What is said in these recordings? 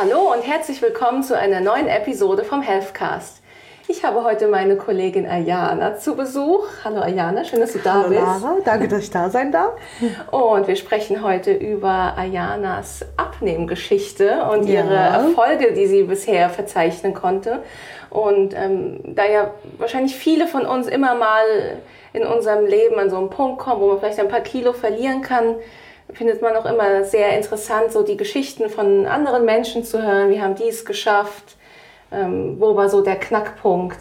Hallo und herzlich willkommen zu einer neuen Episode vom Healthcast. Ich habe heute meine Kollegin Ayana zu Besuch. Hallo Ayana, schön, dass du da Hallo bist. Lara, danke, dass ich da sein darf. Und wir sprechen heute über Ayanas Abnehmgeschichte und Ja. ihre Erfolge, die sie bisher verzeichnen konnte. Und ähm, da ja wahrscheinlich viele von uns immer mal in unserem Leben an so einen Punkt kommen, wo man vielleicht ein paar Kilo verlieren kann, findet man auch immer sehr interessant, so die Geschichten von anderen Menschen zu hören. Wie haben die es geschafft? Ähm, wo war so der Knackpunkt?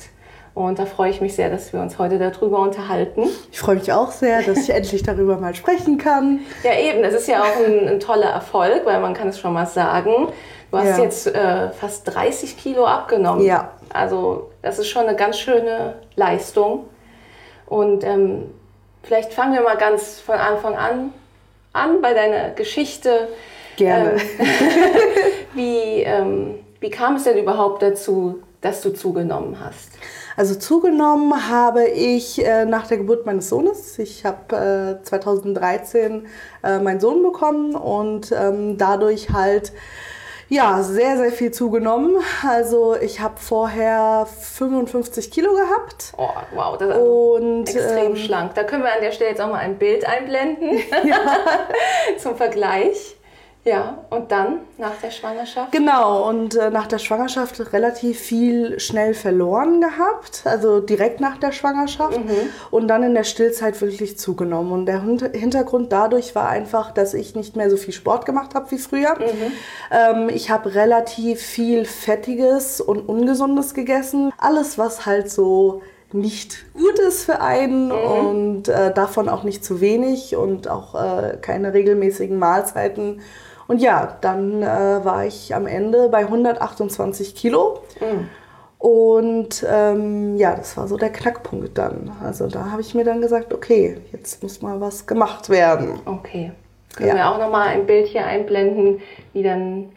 Und da freue ich mich sehr, dass wir uns heute darüber unterhalten. Ich freue mich auch sehr, dass ich endlich darüber mal sprechen kann. Ja, eben. Das ist ja auch ein, ein toller Erfolg, weil man kann es schon mal sagen. Du hast Ja. jetzt äh, fast 30 Kilo abgenommen. Ja. Also das ist schon eine ganz schöne Leistung. Und ähm, vielleicht fangen wir mal ganz von Anfang an an bei deiner Geschichte. Gerne. Ähm, wie, ähm, wie kam es denn überhaupt dazu, dass du zugenommen hast? Also zugenommen habe ich äh, nach der Geburt meines Sohnes. Ich habe äh, 2013 äh, meinen Sohn bekommen und ähm, dadurch halt ja sehr, sehr viel zugenommen. Also ich habe vorher 55 Kilo gehabt. Oh, wow, das ist Und, extrem ähm, schlank. Da können wir an der Stelle jetzt auch mal ein Bild einblenden zum Vergleich. Ja, und dann nach der Schwangerschaft? Genau, und äh, nach der Schwangerschaft relativ viel schnell verloren gehabt, also direkt nach der Schwangerschaft und dann in der Stillzeit wirklich zugenommen. Und der Hintergrund dadurch war einfach, dass ich nicht mehr so viel Sport gemacht habe wie früher. Ähm, ich habe relativ viel Fettiges und Ungesundes gegessen. Alles, was halt so nicht gut ist für einen und äh, davon auch nicht zu wenig und auch äh, keine regelmäßigen Mahlzeiten. Und ja, dann äh, war ich am Ende bei 128 Kilo. Und ähm, ja, das war so der Knackpunkt dann. Also da habe ich mir dann gesagt, okay, jetzt muss mal was gemacht werden. Okay. Können Ja. wir auch nochmal ein Bild hier einblenden, wie dann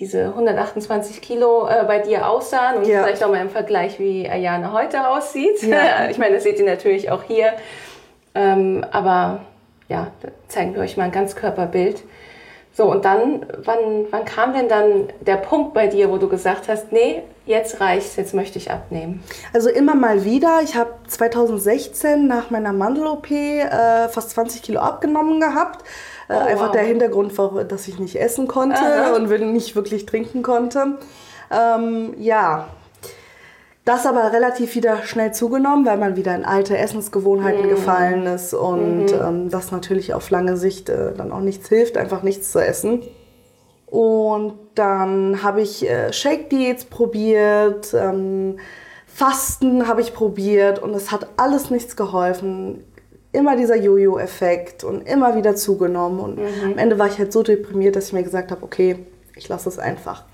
diese 128 Kilo äh, bei dir aussahen und Ja. vielleicht auch mal im Vergleich, wie Ayane heute aussieht. Ja. ich meine, das seht ihr natürlich auch hier. Ähm, aber ja, da zeigen wir euch mal ein Ganzkörperbild. So, und dann, wann, wann kam denn dann der Punkt bei dir, wo du gesagt hast, nee, jetzt reicht's, jetzt möchte ich abnehmen? Also immer mal wieder. Ich habe 2016 nach meiner Mandel-OP äh, fast 20 Kilo abgenommen gehabt. Äh, Oh, einfach wow. der Hintergrund war, dass ich nicht essen konnte Aha. und wenn- nicht wirklich trinken konnte. Ähm, ja, das aber relativ wieder schnell zugenommen, weil man wieder in alte Essensgewohnheiten gefallen ist und ähm, das natürlich auf lange Sicht äh, dann auch nichts hilft, einfach nichts zu essen. Und dann habe ich äh, Shake-Diäts probiert, ähm, Fasten habe ich probiert und es hat alles nichts geholfen. Immer dieser Jojo-Effekt und immer wieder zugenommen. Und am Ende war ich halt so deprimiert, dass ich mir gesagt habe, okay, ich lasse es einfach.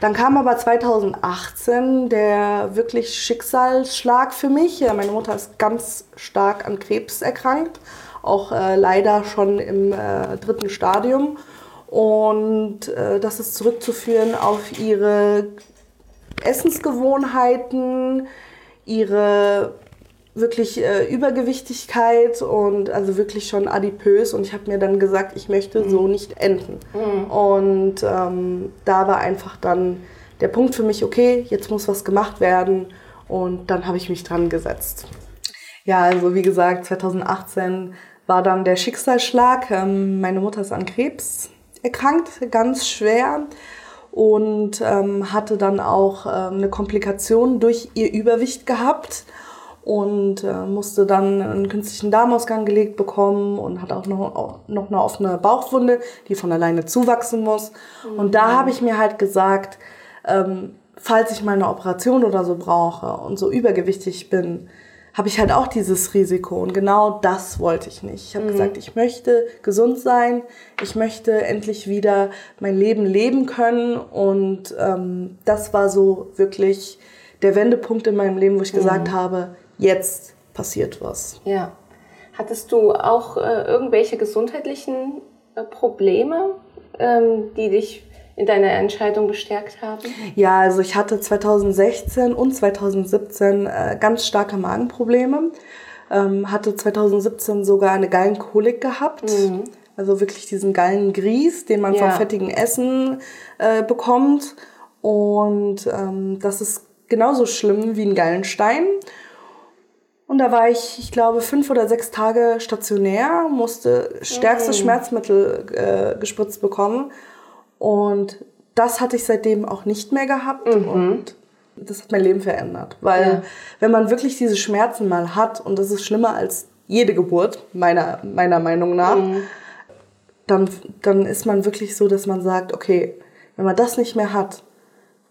Dann kam aber 2018 der wirklich Schicksalsschlag für mich. Meine Mutter ist ganz stark an Krebs erkrankt, auch äh, leider schon im äh, dritten Stadium. Und äh, das ist zurückzuführen auf ihre Essensgewohnheiten, ihre wirklich äh, Übergewichtigkeit und also wirklich schon adipös. Und ich habe mir dann gesagt, ich möchte so nicht enden. Und ähm, da war einfach dann der Punkt für mich, okay, jetzt muss was gemacht werden. Und dann habe ich mich dran gesetzt. Ja, also wie gesagt, 2018 war dann der Schicksalsschlag. Ähm, meine Mutter ist an Krebs erkrankt, ganz schwer. Und ähm, hatte dann auch ähm, eine Komplikation durch ihr Übergewicht gehabt und äh, musste dann einen künstlichen Darmausgang gelegt bekommen und hat auch noch, auch noch eine offene Bauchwunde, die von alleine zuwachsen muss. Und da habe ich mir halt gesagt, ähm, falls ich mal eine Operation oder so brauche und so übergewichtig bin, habe ich halt auch dieses Risiko. Und genau das wollte ich nicht. Ich habe gesagt, ich möchte gesund sein, ich möchte endlich wieder mein Leben leben können. Und ähm, das war so wirklich der Wendepunkt in meinem Leben, wo ich gesagt habe, jetzt passiert was. Ja. Hattest du auch äh, irgendwelche gesundheitlichen äh, Probleme, ähm, die dich in deiner Entscheidung bestärkt haben? Ja, also ich hatte 2016 und 2017 äh, ganz starke Magenprobleme. Ähm, hatte 2017 sogar eine Gallenkolik gehabt. Also wirklich diesen geilen Grieß, den man Ja. vom fettigen Essen äh, bekommt. Und ähm, das ist genauso schlimm wie einen geilen Stein. Und da war ich, ich glaube, fünf oder sechs Tage stationär, musste stärkste Schmerzmittel äh, gespritzt bekommen. Und das hatte ich seitdem auch nicht mehr gehabt. Und das hat mein Leben verändert. Weil Ja. wenn man wirklich diese Schmerzen mal hat, und das ist schlimmer als jede Geburt, meiner, meiner Meinung nach, dann, dann ist man wirklich so, dass man sagt, okay, wenn man das nicht mehr hat,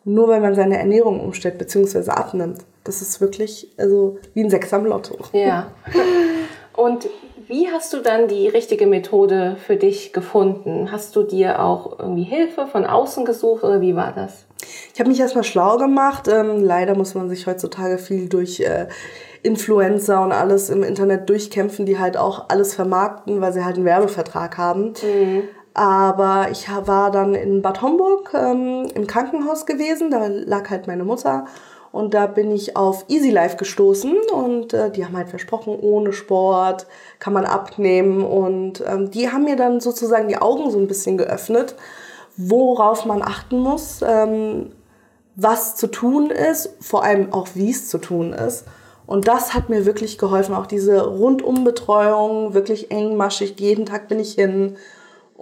nur weil man seine Ernährung umstellt bzw. abnimmt, das ist wirklich also wie ein Sechs am Lotto. Ja. Und wie hast du dann die richtige Methode für dich gefunden? Hast du dir auch irgendwie Hilfe von außen gesucht oder wie war das? Ich habe mich erstmal schlau gemacht. Ähm, leider muss man sich heutzutage viel durch äh, Influencer und alles im Internet durchkämpfen, die halt auch alles vermarkten, weil sie halt einen Werbevertrag haben. Aber ich war dann in Bad Homburg ähm, im Krankenhaus gewesen, da lag halt meine Mutter. Und da bin ich auf Easy Life gestoßen und äh, die haben halt versprochen, ohne Sport kann man abnehmen. Und ähm, die haben mir dann sozusagen die Augen so ein bisschen geöffnet, worauf man achten muss, ähm, was zu tun ist, vor allem auch wie es zu tun ist. Und das hat mir wirklich geholfen, auch diese Rundumbetreuung, wirklich engmaschig, jeden Tag bin ich hin.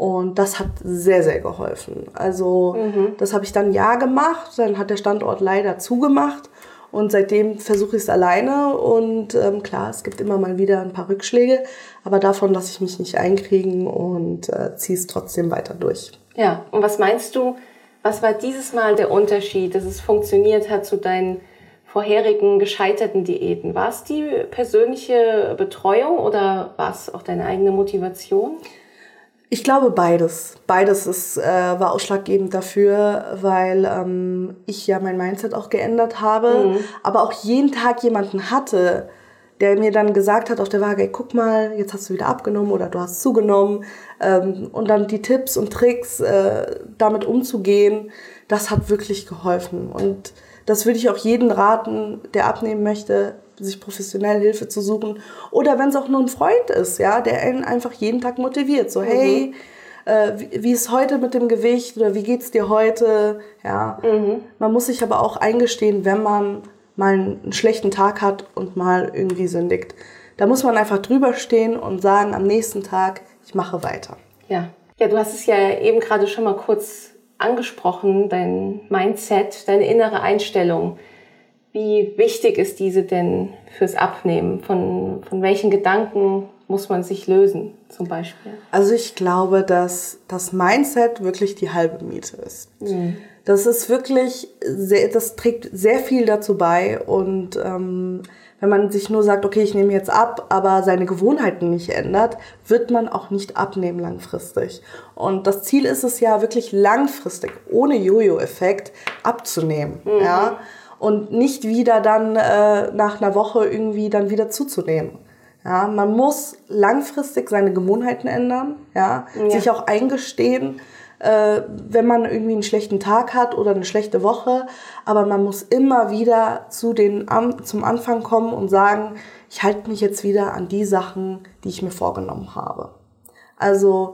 Und das hat sehr, sehr geholfen. Also das habe ich dann ein Jahr gemacht, dann hat der Standort leider zugemacht und seitdem versuche ich es alleine und ähm, klar, es gibt immer mal wieder ein paar Rückschläge, aber davon lasse ich mich nicht einkriegen und äh, ziehe es trotzdem weiter durch. Ja, und was meinst du, was war dieses Mal der Unterschied, dass es funktioniert hat zu deinen vorherigen gescheiterten Diäten? War es die persönliche Betreuung oder war es auch deine eigene Motivation? Ich glaube beides. Beides ist, äh, war ausschlaggebend dafür, weil ähm, ich ja mein Mindset auch geändert habe, aber auch jeden Tag jemanden hatte, der mir dann gesagt hat auf der Waage, ey, guck mal, jetzt hast du wieder abgenommen oder du hast zugenommen. Ähm, und dann die Tipps und Tricks, äh, damit umzugehen, das hat wirklich geholfen. Und das würde ich auch jedem raten, der abnehmen möchte, sich professionell Hilfe zu suchen. Oder wenn es auch nur ein Freund ist, ja, der einen einfach jeden Tag motiviert. So, hey, äh, wie, wie ist heute mit dem Gewicht oder wie geht's dir heute? Ja. Man muss sich aber auch eingestehen, wenn man mal einen schlechten Tag hat und mal irgendwie sündigt. Da muss man einfach drüber stehen und sagen am nächsten Tag, ich mache weiter. Ja. Ja, du hast es ja eben gerade schon mal kurz angesprochen, dein Mindset, deine innere Einstellung. Wie wichtig ist diese denn fürs Abnehmen? Von, von welchen Gedanken muss man sich lösen, zum Beispiel? Also ich glaube, dass das Mindset wirklich die halbe Miete ist. Das ist wirklich, sehr, das trägt sehr viel dazu bei und ähm, wenn man sich nur sagt, okay, ich nehme jetzt ab, aber seine Gewohnheiten nicht ändert, wird man auch nicht abnehmen langfristig. Und das Ziel ist es ja wirklich langfristig, ohne Jojo-Effekt abzunehmen, ja, und nicht wieder dann äh, nach einer Woche irgendwie dann wieder zuzunehmen. Ja, man muss langfristig seine Gewohnheiten ändern, ja, sich auch eingestehen, äh, wenn man irgendwie einen schlechten Tag hat oder eine schlechte Woche, aber man muss immer wieder zu den, an, zum Anfang kommen und sagen, ich halte mich jetzt wieder an die Sachen, die ich mir vorgenommen habe. Also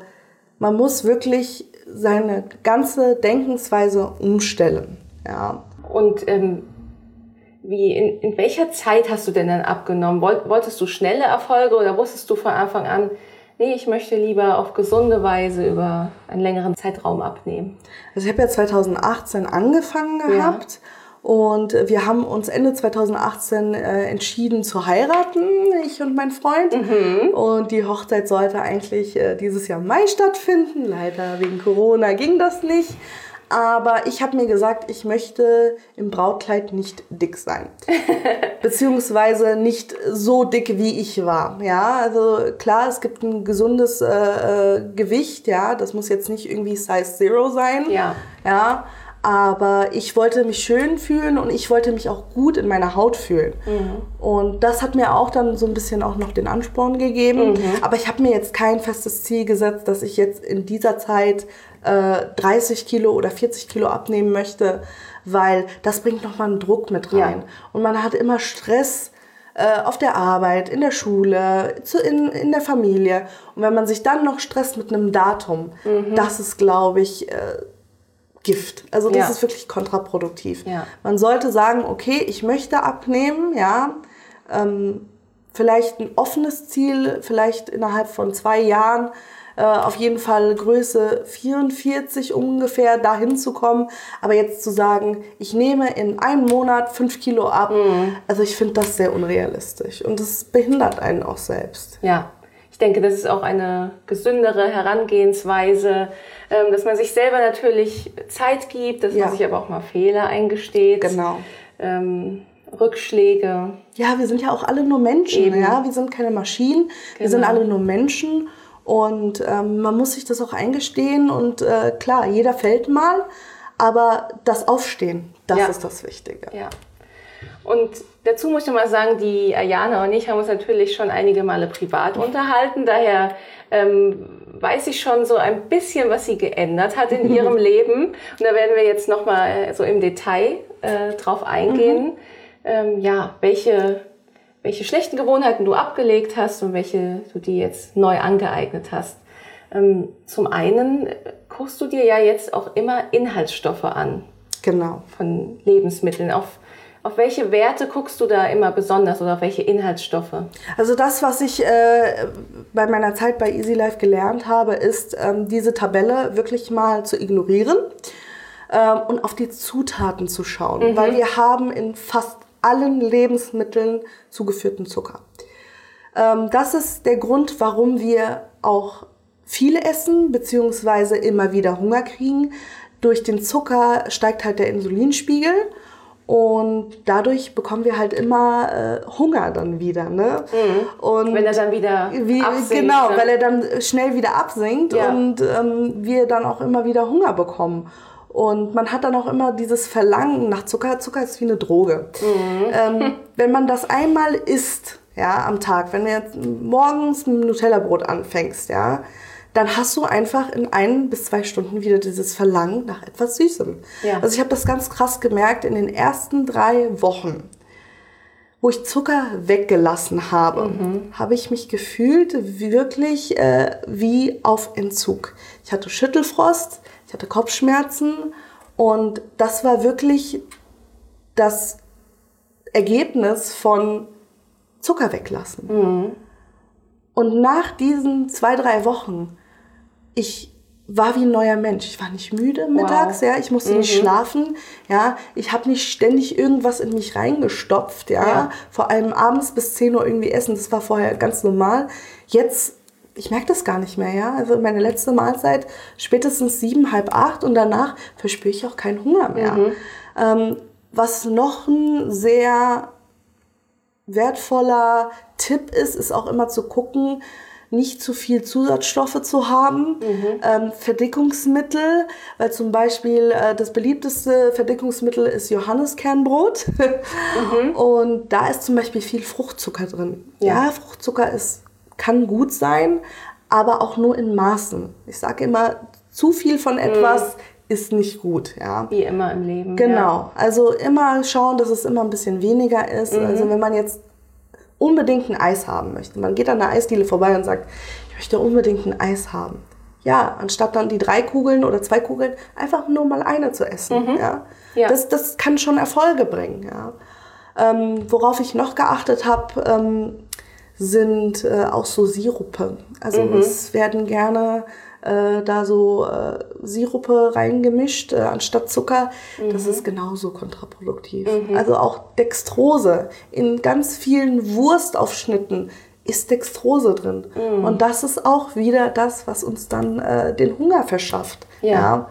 man muss wirklich seine ganze Denkensweise umstellen. Ja. Und ähm, wie, in, in welcher Zeit hast du denn dann abgenommen? Woll, wolltest du schnelle Erfolge oder wusstest du von Anfang an, nee, ich möchte lieber auf gesunde Weise über einen längeren Zeitraum abnehmen? Also ich habe ja 2018 angefangen gehabt und wir haben uns Ende 2018 äh, entschieden zu heiraten, ich und mein Freund. Und die Hochzeit sollte eigentlich äh, dieses Jahr im Mai stattfinden. Leider wegen Corona ging das nicht. Aber ich habe mir gesagt, ich möchte im Brautkleid nicht dick sein. Beziehungsweise nicht so dick, wie ich war. Ja, also klar, es gibt ein gesundes äh, äh, Gewicht, ja. Das muss jetzt nicht irgendwie Size Zero sein. Ja. Ja, aber ich wollte mich schön fühlen und ich wollte mich auch gut in meiner Haut fühlen. Und das hat mir auch dann so ein bisschen auch noch den Ansporn gegeben. Aber ich habe mir jetzt kein festes Ziel gesetzt, dass ich jetzt in dieser Zeit äh, 30 Kilo oder 40 Kilo abnehmen möchte, weil das bringt nochmal einen Druck mit rein. Ja. Und man hat immer Stress, äh, auf der Arbeit, in der Schule, zu, in, in der Familie. Und wenn man sich dann noch stresst mit einem Datum, mhm. das ist, glaube ich, äh, Gift. Also das ja. ist wirklich kontraproduktiv. Ja. Man sollte sagen, okay, ich möchte abnehmen, ja. Ähm, vielleicht ein offenes Ziel, vielleicht innerhalb von zwei Jahren äh, auf jeden Fall Größe 44 ungefähr dahin zu kommen. Aber jetzt zu sagen, ich nehme in einem Monat fünf Kilo ab, mhm. also ich finde das sehr unrealistisch und das behindert einen auch selbst. Ja, ich denke, das ist auch eine gesündere Herangehensweise, ähm, dass man sich selber natürlich Zeit gibt, dass ja. man sich aber auch mal Fehler eingesteht. Genau. Ähm, Rückschläge. Ja, wir sind ja auch alle nur Menschen, Eben. ja, wir sind keine Maschinen, genau. wir sind genau. alle nur Menschen und ähm, man muss sich das auch eingestehen und äh, klar, jeder fällt mal, aber das Aufstehen, das ja. ist das Wichtige. Ja. Und dazu muss ich mal sagen, die Ayana und ich haben uns natürlich schon einige Male privat unterhalten, daher ähm, weiß ich schon so ein bisschen, was sie geändert hat in ihrem Leben. Und da werden wir jetzt nochmal so im Detail äh, drauf eingehen. Mhm. Ähm, ja, welche welche schlechten Gewohnheiten du abgelegt hast und welche du dir jetzt neu angeeignet hast. Ähm, zum einen guckst du dir ja jetzt auch immer Inhaltsstoffe an. Genau. Von Lebensmitteln. Auf, auf welche Werte guckst du da immer besonders oder auf welche Inhaltsstoffe? Also das, was ich äh, bei meiner Zeit bei Easy Life gelernt habe, ist ähm, diese Tabelle wirklich mal zu ignorieren ähm, und auf die Zutaten zu schauen. Mhm. Weil wir haben in fast allen Lebensmitteln zugeführten Zucker. Ähm, das ist der Grund, warum wir auch viel essen, beziehungsweise immer wieder Hunger kriegen. Durch den Zucker steigt halt der Insulinspiegel und dadurch bekommen wir halt immer äh, Hunger dann wieder. Ne? Mhm. Und Wenn er dann wieder wie, absinkt. Genau, ne? weil er dann schnell wieder absinkt ja. und ähm, wir dann auch immer wieder Hunger bekommen. Und man hat dann auch immer dieses Verlangen nach Zucker. Zucker ist wie eine Droge. Mhm. Ähm, wenn man das einmal isst, ja, am Tag, wenn du jetzt morgens mit Nutella-Brot anfängst, ja, dann hast du einfach in ein bis zwei Stunden wieder dieses Verlangen nach etwas Süßem. Ja. Also ich habe das ganz krass gemerkt in den ersten drei Wochen, wo ich Zucker weggelassen habe, mhm. habe ich mich gefühlt wirklich äh, wie auf Entzug. Ich hatte Schüttelfrost, ich hatte Kopfschmerzen und das war wirklich das Ergebnis von Zucker weglassen. Mhm. Und nach diesen zwei, drei Wochen, ich war wie ein neuer Mensch. Ich war nicht müde mittags, wow. ja, ich musste mhm. nicht schlafen, ja, ich habe nicht ständig irgendwas in mich reingestopft, ja? ja, vor allem abends bis 10 Uhr irgendwie essen, das war vorher ganz normal. Jetzt ich merke das gar nicht mehr, ja. Also meine letzte Mahlzeit spätestens sieben, halb acht und danach verspüre ich auch keinen Hunger mehr. Mhm. Ähm, was noch ein sehr wertvoller Tipp ist, ist auch immer zu gucken, nicht zu viel Zusatzstoffe zu haben. Mhm. Ähm, Verdickungsmittel, weil zum Beispiel äh, das beliebteste Verdickungsmittel ist Johanniskernbrot. mhm. Und da ist zum Beispiel viel Fruchtzucker drin. Ja, ja Fruchtzucker ist kann gut sein, aber auch nur in Maßen. Ich sage immer, zu viel von etwas mm. ist nicht gut. Ja. Wie immer im Leben. Genau. Ja. Also immer schauen, dass es immer ein bisschen weniger ist. Mhm. Also wenn man jetzt unbedingt ein Eis haben möchte, man geht an der Eisdiele vorbei und sagt, ich möchte unbedingt ein Eis haben. Ja, anstatt dann die drei Kugeln oder zwei Kugeln, einfach nur mal eine zu essen. Mhm. Ja. ja. Das, das kann schon Erfolge bringen. Ja. Ähm, worauf ich noch geachtet habe, ähm, sind äh, auch so Sirupe. Also mhm. es werden gerne äh, da so äh, Sirupe reingemischt äh, anstatt Zucker. Mhm. Das ist genauso kontraproduktiv. Mhm. Also auch Dextrose. In ganz vielen Wurstaufschnitten ist Dextrose drin. Mhm. Und das ist auch wieder das, was uns dann äh, den Hunger verschafft. ja? ja?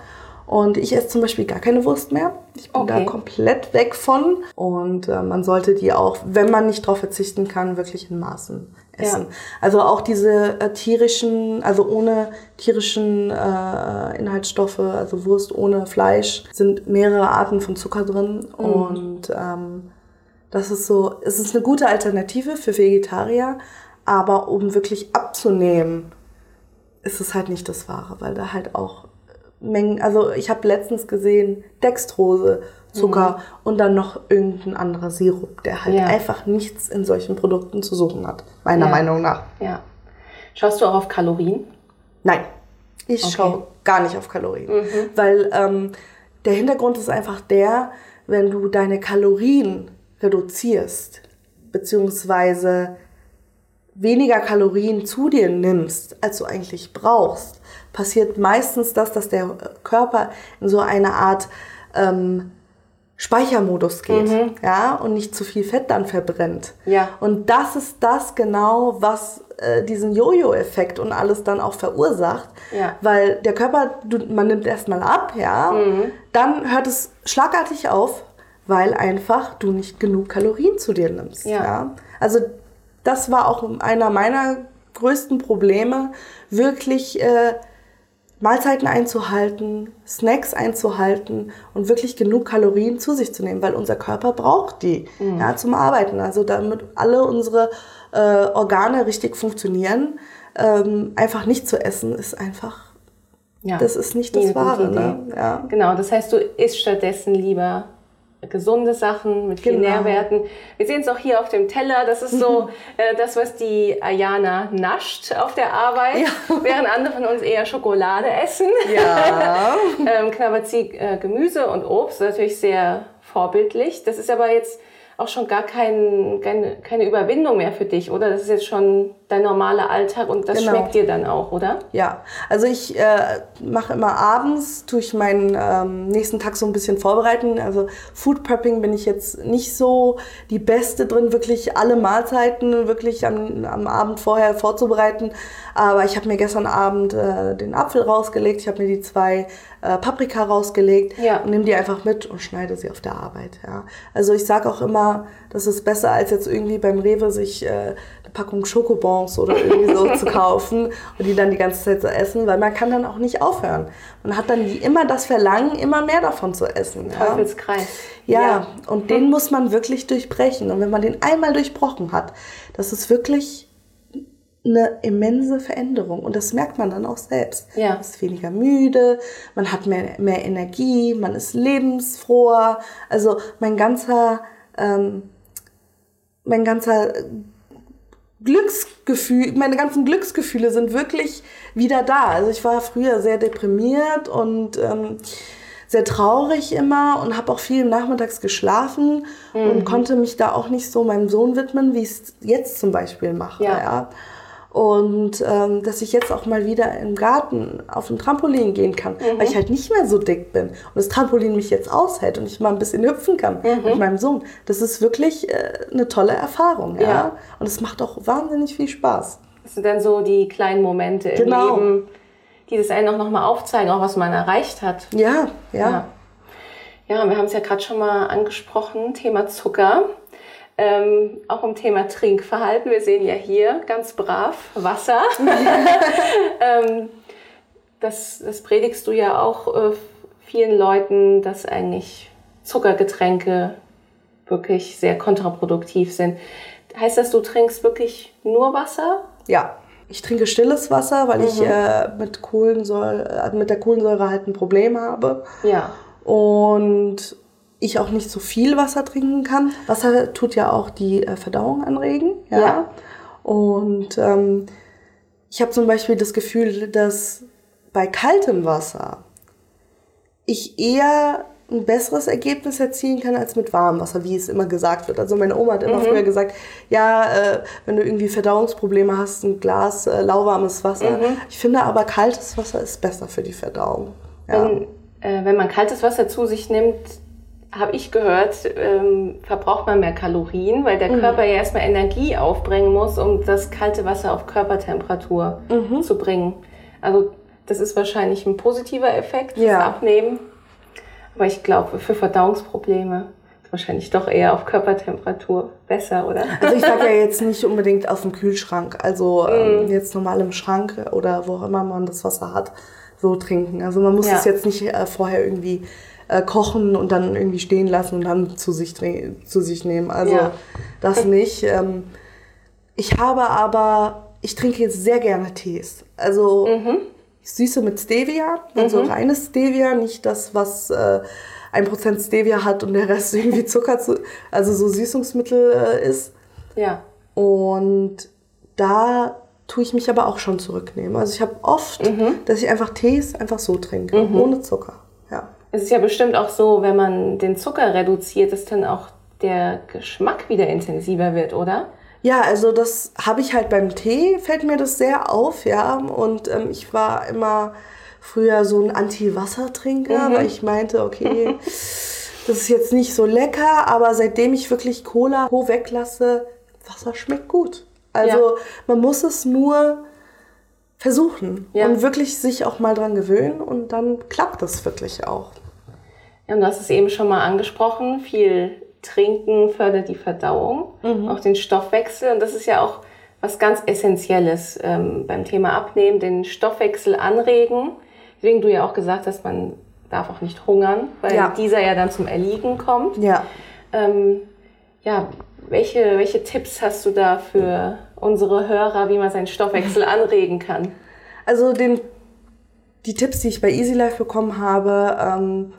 Und ich esse zum Beispiel gar keine Wurst mehr. Ich bin okay. da komplett weg von. Und äh, man sollte die auch, wenn man nicht darauf verzichten kann, wirklich in Maßen essen. Ja. Also auch diese äh, tierischen, also ohne tierischen äh, Inhaltsstoffe, also Wurst ohne Fleisch, sind mehrere Arten von Zucker drin. Mhm. Und ähm, das ist so, es ist eine gute Alternative für Vegetarier, aber um wirklich abzunehmen, ist es halt nicht das Wahre, weil da halt auch Mengen, also ich habe letztens gesehen, Dextrose, Zucker und dann noch irgendein anderer Sirup, der halt Ja. einfach nichts in solchen Produkten zu suchen hat, meiner Ja. Meinung nach. Ja. Schaust du auch auf Kalorien? Nein, ich Okay. schaue gar nicht auf Kalorien. Mhm. Weil ähm, der Hintergrund ist einfach der, wenn du deine Kalorien reduzierst, beziehungsweise weniger Kalorien zu dir nimmst, als du eigentlich brauchst, passiert meistens das, dass der Körper in so eine Art ähm, Speichermodus geht, ja, und nicht zu viel Fett dann verbrennt. Ja. Und das ist das genau, was äh, diesen Jojo-Effekt und alles dann auch verursacht, Ja. weil der Körper, du, man nimmt erstmal ab, ja, dann hört es schlagartig auf, weil einfach du nicht genug Kalorien zu dir nimmst. Ja. Ja. Also das war auch einer meiner größten Probleme, wirklich äh, Mahlzeiten einzuhalten, Snacks einzuhalten und wirklich genug Kalorien zu sich zu nehmen, weil unser Körper braucht die ja, zum Arbeiten. Also damit alle unsere äh, Organe richtig funktionieren, ähm, einfach nicht zu essen, ist einfach, Ja. das ist nicht das Wahre. Ne? Ja. Genau, das heißt, du isst stattdessen lieber gesunde Sachen mit vielen Genau. Nährwerten. Wir sehen es auch hier auf dem Teller. Das ist so äh, das, was die Ayana nascht auf der Arbeit, Ja. während andere von uns eher Schokolade essen. Ja. ähm, knabbert sie äh, Gemüse und Obst, natürlich sehr vorbildlich. Das ist aber jetzt auch schon gar kein, keine, keine Überwindung mehr für dich, oder? Das ist jetzt schon dein normaler Alltag und das Genau. schmeckt dir dann auch, oder? Ja, also ich äh, mache immer abends, tue ich meinen ähm, nächsten Tag so ein bisschen vorbereiten. Also Food Prepping bin ich jetzt nicht so die Beste drin, wirklich alle Mahlzeiten wirklich am, am Abend vorher vorzubereiten. Aber ich habe mir gestern Abend äh, den Apfel rausgelegt, ich habe mir die zwei äh, Paprika rausgelegt Ja. und nehme die einfach mit und schneide sie auf der Arbeit. Ja. Also ich sage auch immer, das ist besser als jetzt irgendwie beim Rewe sich äh, eine Packung Schokobons oder irgendwie so zu kaufen und die dann die ganze Zeit zu essen, weil man kann dann auch nicht aufhören. Man hat dann wie immer das Verlangen, immer mehr davon zu essen. Ja. Teufelskreis. Ja, und den muss man wirklich durchbrechen. Und wenn man den einmal durchbrochen hat, das ist wirklich eine immense Veränderung. Und das merkt man dann auch selbst. Ja. Man ist weniger müde, man hat mehr, mehr Energie, man ist lebensfroher. Also mein ganzer, ähm, mein ganzer Glücksgefühl, meine ganzen Glücksgefühle sind wirklich wieder da. Also ich war früher sehr deprimiert und ähm, sehr traurig immer und habe auch viel nachmittags geschlafen und konnte mich da auch nicht so meinem Sohn widmen, wie ich es jetzt zum Beispiel mache. Ja. Ja. Und ähm, dass ich jetzt auch mal wieder im Garten auf dem Trampolin gehen kann, weil ich halt nicht mehr so dick bin und das Trampolin mich jetzt aushält und ich mal ein bisschen hüpfen kann mit meinem Sohn. Das ist wirklich äh, eine tolle Erfahrung. Ja? Ja. Und es macht auch wahnsinnig viel Spaß. Das sind dann so die kleinen Momente im Genau. Leben, die das einen auch nochmal aufzeigen, auch was man erreicht hat. Ja, ja. Ja, ja wir haben es ja gerade schon mal angesprochen, Thema Zucker. Ähm, auch im Thema Trinkverhalten. Wir sehen ja hier ganz brav Wasser. ähm, das, das predigst du ja auch äh, vielen Leuten, dass eigentlich Zuckergetränke wirklich sehr kontraproduktiv sind. Heißt das, du trinkst wirklich nur Wasser? Ja. Ich trinke stilles Wasser, weil ich äh, mit, Kohlensäure, äh, mit der Kohlensäure halt ein Problem habe. Ja. Und ich auch nicht so viel Wasser trinken kann. Wasser tut ja auch die äh, Verdauung anregen. Ja. Ja. Und ähm, ich habe zum Beispiel das Gefühl, dass bei kaltem Wasser ich eher ein besseres Ergebnis erzielen kann als mit warmem Wasser, wie es immer gesagt wird. Also meine Oma hat immer früher gesagt, ja, äh, wenn du irgendwie Verdauungsprobleme hast, ein Glas äh, lauwarmes Wasser. Ich finde aber kaltes Wasser ist besser für die Verdauung. Ja. Wenn, äh, wenn man kaltes Wasser zu sich nimmt, habe ich gehört, ähm, verbraucht man mehr Kalorien, weil der Körper ja erstmal Energie aufbringen muss, um das kalte Wasser auf Körpertemperatur zu bringen. Also das ist wahrscheinlich ein positiver Effekt, das Ja. Abnehmen. Aber ich glaube, für Verdauungsprobleme ist wahrscheinlich doch eher auf Körpertemperatur besser, oder? Also ich sage ja jetzt nicht unbedingt aus dem Kühlschrank, also ähm, jetzt normal im Schrank oder wo auch immer man das Wasser hat, so trinken. Also man muss Ja. es jetzt nicht äh, vorher irgendwie äh, kochen und dann irgendwie stehen lassen und dann zu sich, zu sich nehmen. Also Ja. das nicht. Ähm, ich habe aber, ich trinke jetzt sehr gerne Tees. Also Süße mit Stevia, also reines Stevia, nicht das, was äh, 1% Stevia hat und der Rest irgendwie Zucker, zu, also so Süßungsmittel äh, ist. Ja. Und da tue ich mich aber auch schon zurücknehmen. Also ich habe oft, dass ich einfach Tees einfach so trinke, ohne Zucker. Es ist ja bestimmt auch so, wenn man den Zucker reduziert, dass dann auch der Geschmack wieder intensiver wird, oder? Ja, also das habe ich halt beim Tee, fällt mir das sehr auf, ja. Und ähm, ich war immer früher so ein Anti-Wassertrinker, weil ich meinte, okay, das ist jetzt nicht so lecker, aber seitdem ich wirklich Cola ho weglasse, Wasser schmeckt gut. Also Ja. man muss es nur versuchen Ja. und wirklich sich auch mal dran gewöhnen und dann klappt das wirklich auch. Ja, und du hast es eben schon mal angesprochen, viel Trinken fördert die Verdauung, auch den Stoffwechsel. Und das ist ja auch was ganz Essentielles ähm, beim Thema Abnehmen, den Stoffwechsel anregen. Deswegen du ja auch gesagt hast, man darf auch nicht hungern, weil Ja. dieser ja dann zum Erliegen kommt. Ja. Ähm, ja, welche, welche Tipps hast du da für unsere Hörer, wie man seinen Stoffwechsel anregen kann? Also den, die Tipps, die ich bei Easy Life bekommen habe, ähm,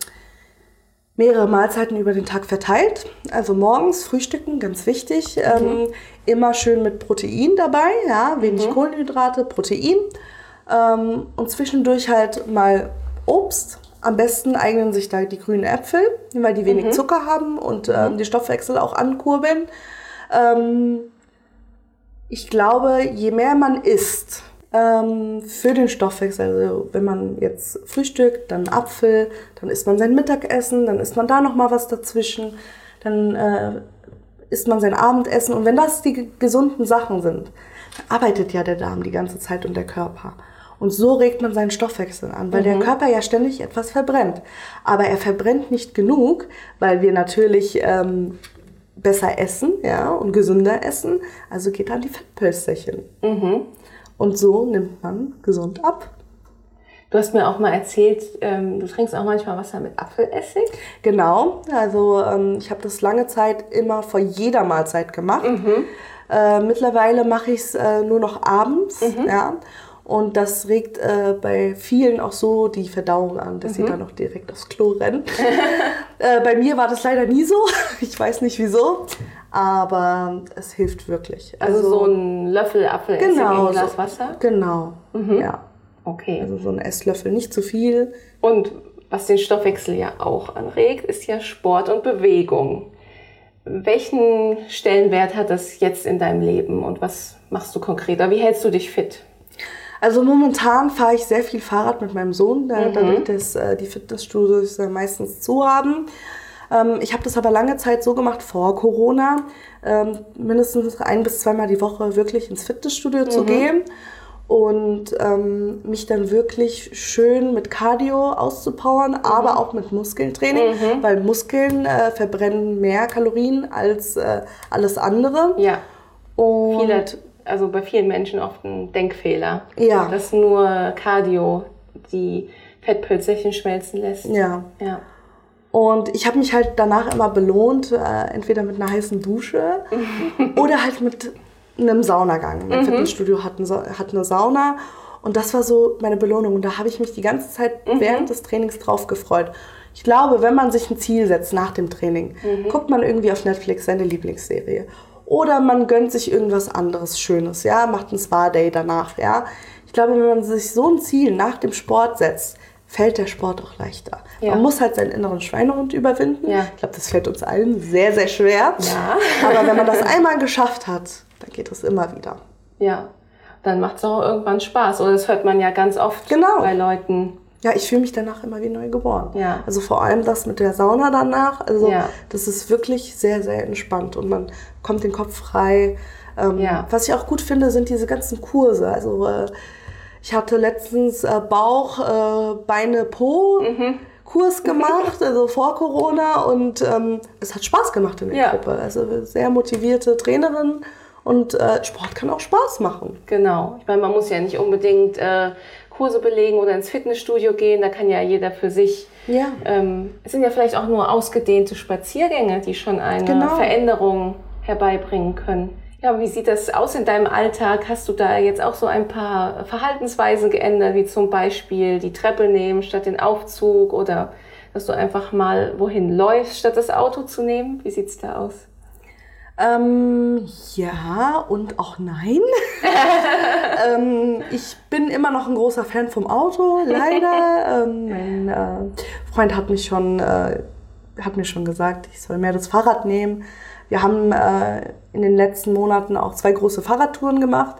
mehrere Mahlzeiten über den Tag verteilt. Also morgens frühstücken, ganz wichtig. Ähm, immer schön mit Protein dabei, ja, wenig Kohlenhydrate, Protein. Ähm, und zwischendurch halt mal Obst. Am besten eignen sich da die grünen Äpfel, weil die wenig Zucker haben und ähm, die Stoffwechsel auch ankurbeln. Ähm, ich glaube, je mehr man isst ähm, für den Stoffwechsel, also wenn man jetzt frühstückt, dann Apfel, dann isst man sein Mittagessen, dann isst man da noch mal was dazwischen, dann äh, isst man sein Abendessen und wenn das die ge- gesunden Sachen sind, dann arbeitet ja der Darm die ganze Zeit und der Körper. Und so regt man seinen Stoffwechsel an, weil der Körper ja ständig etwas verbrennt. Aber er verbrennt nicht genug, weil wir natürlich ähm, besser essen ja, und gesünder essen. Also geht dann die Fettpölsterchen. Und so nimmt man gesund ab. Du hast mir auch mal erzählt, ähm, du trinkst auch manchmal Wasser mit Apfelessig. Genau, also ähm, ich habe das lange Zeit immer vor jeder Mahlzeit gemacht. Äh, mittlerweile mache ich es äh, nur noch abends. Ja. Und das regt äh, bei vielen auch so die Verdauung an, dass sie dann noch direkt aufs Klo rennen. äh, bei mir war das leider nie so. Ich weiß nicht wieso. Aber es hilft wirklich. Also, so ein Löffel Apfelessig in ein Glas so, Wasser. Genau. Ja. Okay. Also so ein Esslöffel, nicht zu viel. Und was den Stoffwechsel ja auch anregt, ist ja Sport und Bewegung. Welchen Stellenwert hat das jetzt in deinem Leben und was machst du konkreter? Wie hältst du dich fit? Also momentan fahre ich sehr viel Fahrrad mit meinem Sohn, da, dadurch, dass äh, die Fitnessstudios meistens zu haben. Ähm, ich habe das aber lange Zeit so gemacht vor Corona, ähm, mindestens ein bis zweimal die Woche wirklich ins Fitnessstudio zu gehen und ähm, mich dann wirklich schön mit Cardio auszupowern, aber auch mit Muskeltraining, weil Muskeln äh, verbrennen mehr Kalorien als äh, alles andere. Ja, Und viele, also bei vielen Menschen oft ein Denkfehler, Ja. dass nur Cardio die Fettpölzerchen schmelzen lässt. ja. Ja. Und ich habe mich halt danach immer belohnt, äh, entweder mit einer heißen Dusche oder halt mit einem Saunagang. Mein Fitnessstudio hat, ein hat eine Sauna und das war so meine Belohnung. Und da habe ich mich die ganze Zeit während des Trainings drauf gefreut. Ich glaube, wenn man sich ein Ziel setzt nach dem Training, guckt man irgendwie auf Netflix seine Lieblingsserie. Oder man gönnt sich irgendwas anderes Schönes, ja, macht einen Spa-Day danach, ja. Ich glaube, wenn man sich so ein Ziel nach dem Sport setzt, fällt der Sport auch leichter. Ja. Man muss halt seinen inneren Schweinehund überwinden. Ja. Ich glaube, das fällt uns allen sehr, sehr schwer. Ja. Aber wenn man das einmal geschafft hat, dann geht es immer wieder. Ja. Dann macht es auch irgendwann Spaß. Oder das hört man ja ganz oft Genau. bei Leuten. Ja, ich fühle mich danach immer wie neu geboren. Ja. Also vor allem das mit der Sauna danach. Also Ja. das ist wirklich sehr, sehr entspannt und man kommt den Kopf frei. Ähm, Ja. Was ich auch gut finde, sind diese ganzen Kurse. Also äh, ich hatte letztens äh, Bauch, äh, Beine, Po. Mhm. Kurs gemacht, also vor Corona und ähm, es hat Spaß gemacht in der Ja. Gruppe. Also sehr motivierte Trainerin und äh, Sport kann auch Spaß machen. Genau. Ich meine, man muss ja nicht unbedingt äh, Kurse belegen oder ins Fitnessstudio gehen. Da kann ja jeder für sich. Ja. Ähm, es sind ja vielleicht auch nur ausgedehnte Spaziergänge, die schon eine Genau. Veränderung herbeibringen können. Ja, aber wie sieht das aus in deinem Alltag? Hast du da jetzt auch so ein paar Verhaltensweisen geändert, wie zum Beispiel die Treppe nehmen statt den Aufzug oder dass du einfach mal wohin läufst, statt das Auto zu nehmen? Wie sieht es da aus? Ähm, ja und auch nein. ähm, ich bin immer noch ein großer Fan vom Auto, leider. ähm, mein äh, Freund hat mich schon, äh, hat mir schon gesagt, ich soll mehr das Fahrrad nehmen. Wir haben äh, in den letzten Monaten auch zwei große Fahrradtouren gemacht.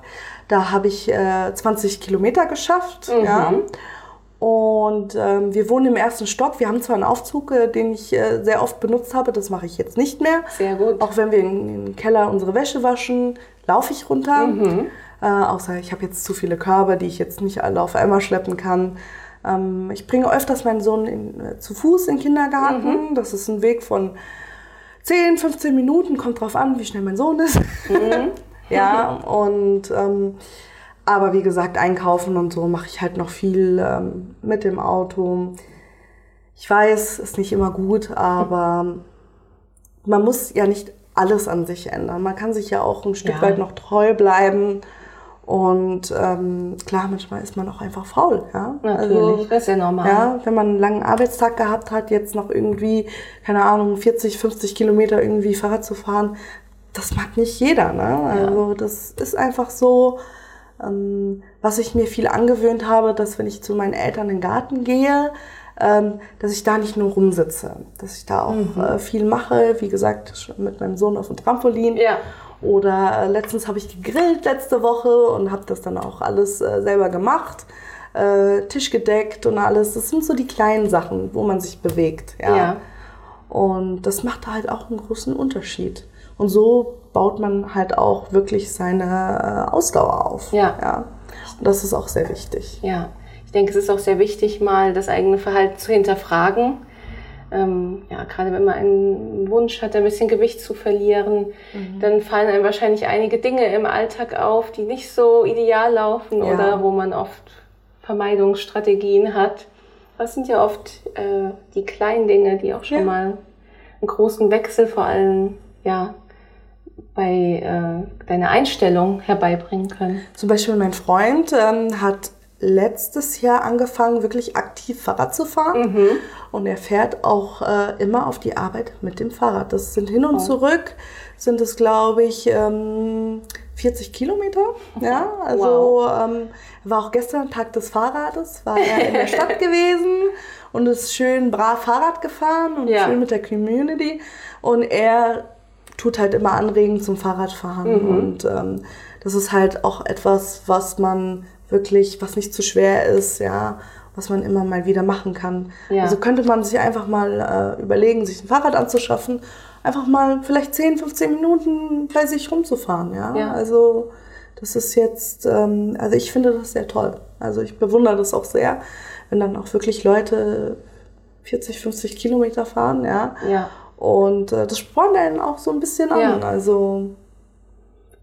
Da habe ich äh, 20 Kilometer geschafft. Mhm. Ja. Und ähm, wir wohnen im ersten Stock. Wir haben zwar einen Aufzug, äh, den ich äh, sehr oft benutzt habe, das mache ich jetzt nicht mehr. Sehr gut. Auch wenn wir in, den Keller unsere Wäsche waschen, laufe ich runter. Mhm. Äh, außer ich habe jetzt zu viele Körbe, die ich jetzt nicht alle auf einmal schleppen kann. Ähm, ich bringe öfters meinen Sohn in, äh, zu Fuß in den Kindergarten. Mhm. Das ist ein Weg von 10, 15 Minuten, kommt drauf an, wie schnell mein Sohn ist. Mhm. ja, und ähm, aber wie gesagt, einkaufen und so mache ich halt noch viel ähm, mit dem Auto. Ich weiß, ist nicht immer gut, aber man muss ja nicht alles an sich ändern. Man kann sich ja auch ein Stück ja. weit noch treu bleiben. Und ähm, klar, manchmal ist man auch einfach faul. Ja? Natürlich, also, das ist ja normal. Ja, wenn man einen langen Arbeitstag gehabt hat, jetzt noch irgendwie, keine Ahnung, 40, 50 Kilometer irgendwie Fahrrad zu fahren, das mag nicht jeder. Ne? Also das ist einfach so. Ähm, was ich mir viel angewöhnt habe, dass wenn ich zu meinen Eltern in den Garten gehe, ähm, dass ich da nicht nur rumsitze, dass ich da auch mhm. äh, viel mache, wie gesagt, mit meinem Sohn auf dem Trampolin. Ja. Oder äh, letztens habe ich gegrillt letzte Woche und habe das dann auch alles äh, selber gemacht. Äh, Tisch gedeckt und alles. Das sind so die kleinen Sachen, wo man sich bewegt. Ja. ja. Und das macht halt auch einen großen Unterschied. Und so baut man halt auch wirklich seine äh, Ausdauer auf. Ja. ja. Und das ist auch sehr wichtig. Ja, ich denke, es ist auch sehr wichtig, mal das eigene Verhalten zu hinterfragen. Ähm, ja, gerade wenn man einen Wunsch hat, ein bisschen Gewicht zu verlieren, mhm. dann fallen einem wahrscheinlich einige Dinge im Alltag auf, die nicht so ideal laufen ja. oder wo man oft Vermeidungsstrategien hat. Das sind ja oft äh, die kleinen Dinge, die auch schon ja. mal einen großen Wechsel vor allem ja, bei äh, deiner Einstellung herbeibringen können? Zum Beispiel mein Freund ähm, hat letztes Jahr angefangen, wirklich aktiv Fahrrad zu fahren. Mhm. Und er fährt auch äh, immer auf die Arbeit mit dem Fahrrad. Das sind hin und oh. zurück, sind es, glaube ich, ähm, 40 Kilometer. Ja, also wow. ähm, war auch gestern Tag des Fahrrades, war er in der Stadt gewesen und ist schön brav Fahrrad gefahren und ja. schön mit der Community. Und er tut halt immer anregen zum Fahrradfahren. Mhm. Und ähm, das ist halt auch etwas, was man wirklich, was nicht zu schwer ist, ja, was man immer mal wieder machen kann. Ja. Also könnte man sich einfach mal äh, überlegen, sich ein Fahrrad anzuschaffen, einfach mal vielleicht 10, 15 Minuten bei sich rumzufahren, ja. ja. Also das ist jetzt, ähm, also ich finde das sehr toll. Also ich bewundere das auch sehr, wenn dann auch wirklich Leute 40, 50 Kilometer fahren, ja. Ja. Und äh, das spornt einen auch so ein bisschen an. Ja.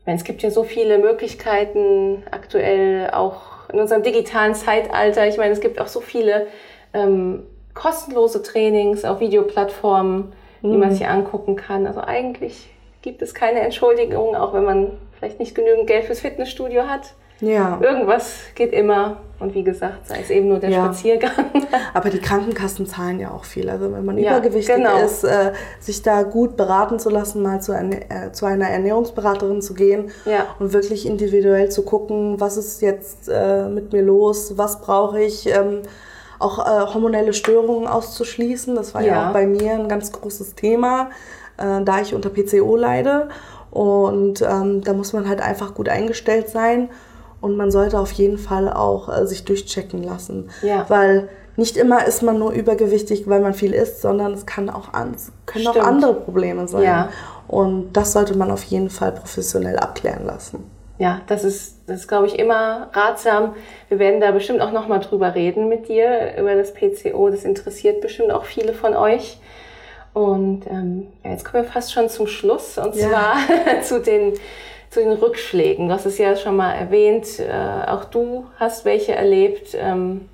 Es gibt ja so viele Möglichkeiten aktuell auch in unserem digitalen Zeitalter. Ich meine, es gibt auch so viele ähm, kostenlose Trainings auf Videoplattformen, mhm. die man mhm. sich angucken kann. Also eigentlich gibt es keine Entschuldigung, auch wenn man vielleicht nicht genügend Geld fürs Fitnessstudio hat. Ja. Irgendwas geht immer. Und wie gesagt, sei es eben nur der ja. Spaziergang. Aber die Krankenkassen zahlen ja auch viel. Also wenn man ja, übergewichtig genau. ist, äh, sich da gut beraten zu lassen, mal zu, äh, zu einer Ernährungsberaterin zu gehen ja. und wirklich individuell zu gucken, was ist jetzt äh, mit mir los, was brauche ich. Ähm, auch äh, hormonelle Störungen auszuschließen. Das war ja. ja auch bei mir ein ganz großes Thema, äh, da ich unter PCO leide. Und ähm, da muss man halt einfach gut eingestellt sein und man sollte auf jeden Fall auch äh, sich durchchecken lassen. Ja. Weil nicht immer ist man nur übergewichtig, weil man viel isst, sondern es kann auch an, können auch andere Probleme sein. Ja. Und das sollte man auf jeden Fall professionell abklären lassen. Ja, das ist, das ist, glaube ich, immer ratsam. Wir werden da bestimmt auch nochmal drüber reden mit dir, über das PCO. Das interessiert bestimmt auch viele von euch. Und ähm, ja, jetzt kommen wir fast schon zum Schluss. Und ja. zwar zu den zu den Rückschlägen. Du hast es ja schon mal erwähnt, äh, auch du hast welche erlebt. Ähm,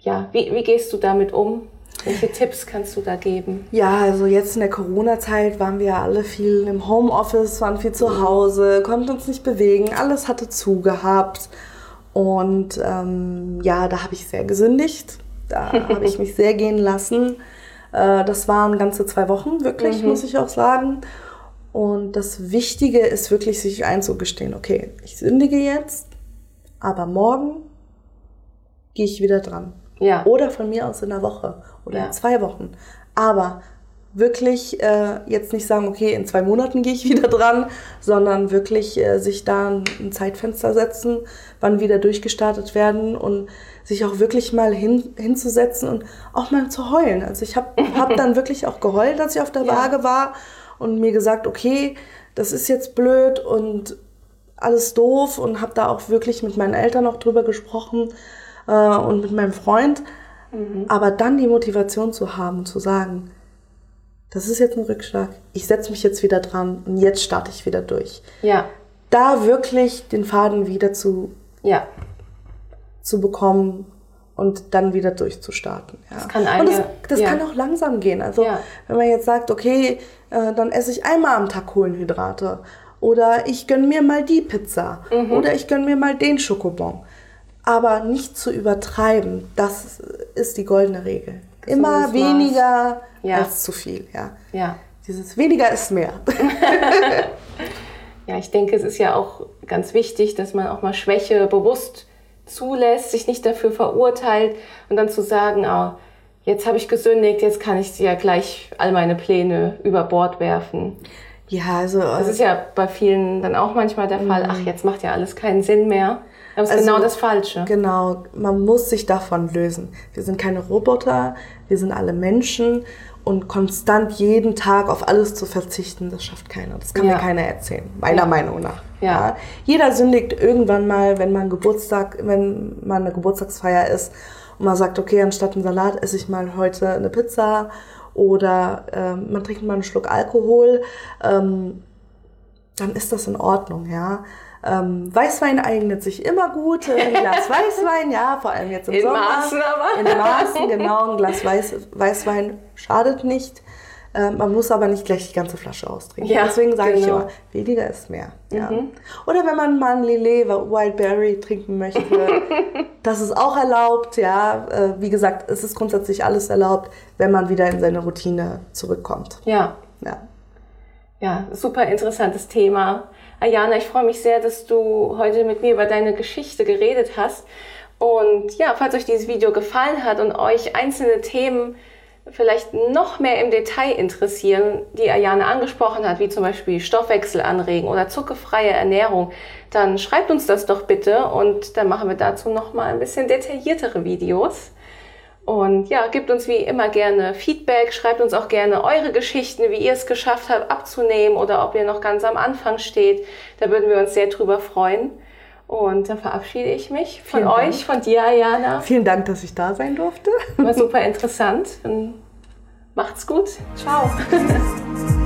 ja, wie, wie gehst du damit um? Welche Tipps kannst du da geben? Ja, also jetzt in der Corona-Zeit waren wir alle viel im Homeoffice, waren viel zu Hause, konnten uns nicht bewegen, alles hatte zugehabt. Und ähm, ja, da habe ich sehr gesündigt. Da habe ich mich sehr gehen lassen. Äh, das waren ganze zwei Wochen, wirklich, mhm. muss ich auch sagen. Und das Wichtige ist wirklich, sich einzugestehen, okay, ich sündige jetzt, aber morgen gehe ich wieder dran. Ja. Oder von mir aus in einer Woche oder ja. in zwei Wochen. Aber wirklich äh, jetzt nicht sagen, okay, in zwei Monaten gehe ich wieder dran, sondern wirklich äh, sich da ein, ein, Zeitfenster setzen, wann wieder durchgestartet werden und sich auch wirklich mal hin, hinzusetzen und auch mal zu heulen. Also ich habe hab dann wirklich auch geheult, als ich auf der ja. Waage war und mir gesagt, okay, das ist jetzt blöd und alles doof und habe da auch wirklich mit meinen Eltern noch drüber gesprochen äh, und mit meinem Freund. Mhm. Aber dann die Motivation zu haben, zu sagen, das ist jetzt ein Rückschlag, ich setze mich jetzt wieder dran und jetzt starte ich wieder durch. Ja. Da wirklich den Faden wieder zu, ja. zu bekommen und dann wieder durchzustarten. Ja. Das kann eine, und das, das ja. kann auch langsam gehen. Also ja. wenn man jetzt sagt, okay, äh, dann esse ich einmal am Tag Kohlenhydrate oder ich gönne mir mal die Pizza mhm. oder ich gönne mir mal den Schokobon. Aber nicht zu übertreiben, das ist die goldene Regel. So Immer weniger als zu viel. Ja. ja. Dieses weniger ist mehr. ja, ich denke, es ist ja auch ganz wichtig, dass man auch mal Schwäche bewusst zulässt, sich nicht dafür verurteilt und dann zu sagen, oh, jetzt habe ich gesündigt, jetzt kann ich ja gleich all meine Pläne über Bord werfen. Ja, also. Das ist ja bei vielen dann auch manchmal der Fall, ach, mhm. jetzt macht ja alles keinen Sinn mehr. Das ist also, genau das Falsche. Genau, man muss sich davon lösen. Wir sind keine Roboter, wir sind alle Menschen und konstant jeden Tag auf alles zu verzichten, das schafft keiner. Das kann ja. mir keiner erzählen, meiner ja. Meinung nach. Ja. ja. Jeder sündigt irgendwann mal, wenn man Geburtstag, wenn man eine Geburtstagsfeier ist und man sagt, okay, anstatt einen Salat esse ich mal heute eine Pizza oder ähm, man trinkt mal einen Schluck Alkohol, ähm, dann ist das in Ordnung, ja. Ähm, Weißwein eignet sich immer gut, ein Glas Weißwein, ja, vor allem jetzt im in Sommer. In Maßen aber. In Maßen, genau, ein Glas Weiß, Weißwein schadet nicht. Ähm, man muss aber nicht gleich die ganze Flasche austrinken. Ja, Deswegen sage genau. ich immer, weniger ist mehr. Ja. Mhm. Oder wenn man mal ein Lillet Wildberry trinken möchte, das ist auch erlaubt. Ja, äh, wie gesagt, es ist grundsätzlich alles erlaubt, wenn man wieder in seine Routine zurückkommt. Ja. Ja, ja super interessantes Thema. Ayana, ich freue mich sehr, dass du heute mit mir über deine Geschichte geredet hast. Und ja, falls euch dieses Video gefallen hat und euch einzelne Themen vielleicht noch mehr im Detail interessieren, die Ayana angesprochen hat, wie zum Beispiel Stoffwechsel anregen oder zuckerfreie Ernährung, dann schreibt uns das doch bitte und dann machen wir dazu noch mal ein bisschen detailliertere Videos. Und ja, gebt uns wie immer gerne Feedback, schreibt uns auch gerne eure Geschichten, wie ihr es geschafft habt abzunehmen oder ob ihr noch ganz am Anfang steht. Da würden wir uns sehr drüber freuen. Und dann verabschiede ich mich von Vielen euch, Dank. von dir, Ayana. Vielen Dank, dass ich da sein durfte. War super interessant. Und macht's gut. Ciao.